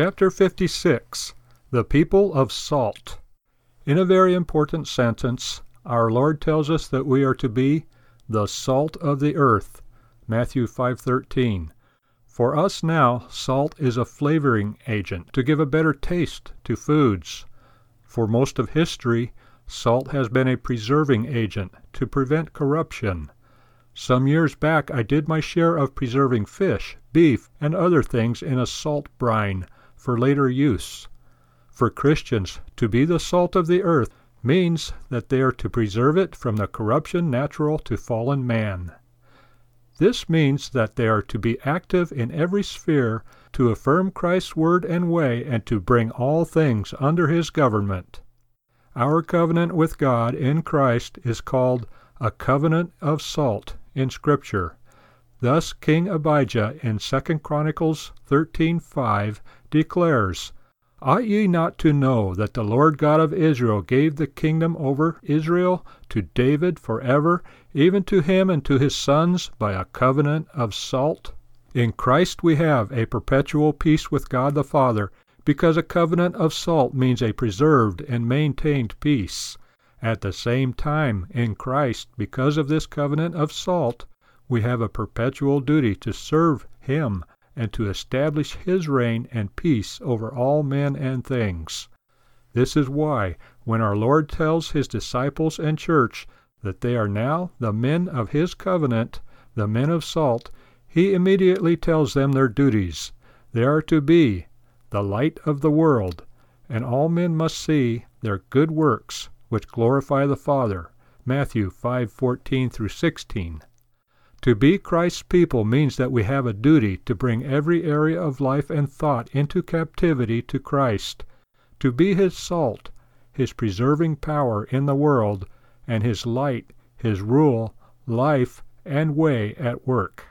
Chapter 56 The People of Salt. In a very important sentence, our Lord tells us that we are to be the salt of the earth. Matthew 5:13. For us now, salt is a flavoring agent to give a better taste to foods. For most of history, salt has been a preserving agent to prevent corruption. Some years back I did my share of preserving fish, beef, and other things in a salt brine for later use. For Christians, to be the salt of the earth means that they are to preserve it from the corruption natural to fallen man. This means that they are to be active in every sphere to affirm Christ's word and way and to bring all things under his government. Our covenant with God in Christ is called a covenant of salt in Scripture. Thus King Abijah in 2 Chronicles 13:5 declares, Ought ye not to know that the Lord God of Israel gave the kingdom over Israel to David for ever, even to him and to his sons, by a covenant of salt? In Christ we have a perpetual peace with God the Father, because a covenant of salt means a preserved and maintained peace. At the same time, in Christ, because of this covenant of salt, we have a perpetual duty to serve Him and to establish His reign and peace over all men and things. This is why, when our Lord tells His disciples and church that they are now the men of His covenant, the men of salt, He immediately tells them their duties. They are to be the light of the world, and all men must see their good works which glorify the Father. Matthew 5:14 through 16. To be Christ's people means that we have a duty to bring every area of life and thought into captivity to Christ, to be his salt, his preserving power in the world, and his light, his rule, life, and way at work.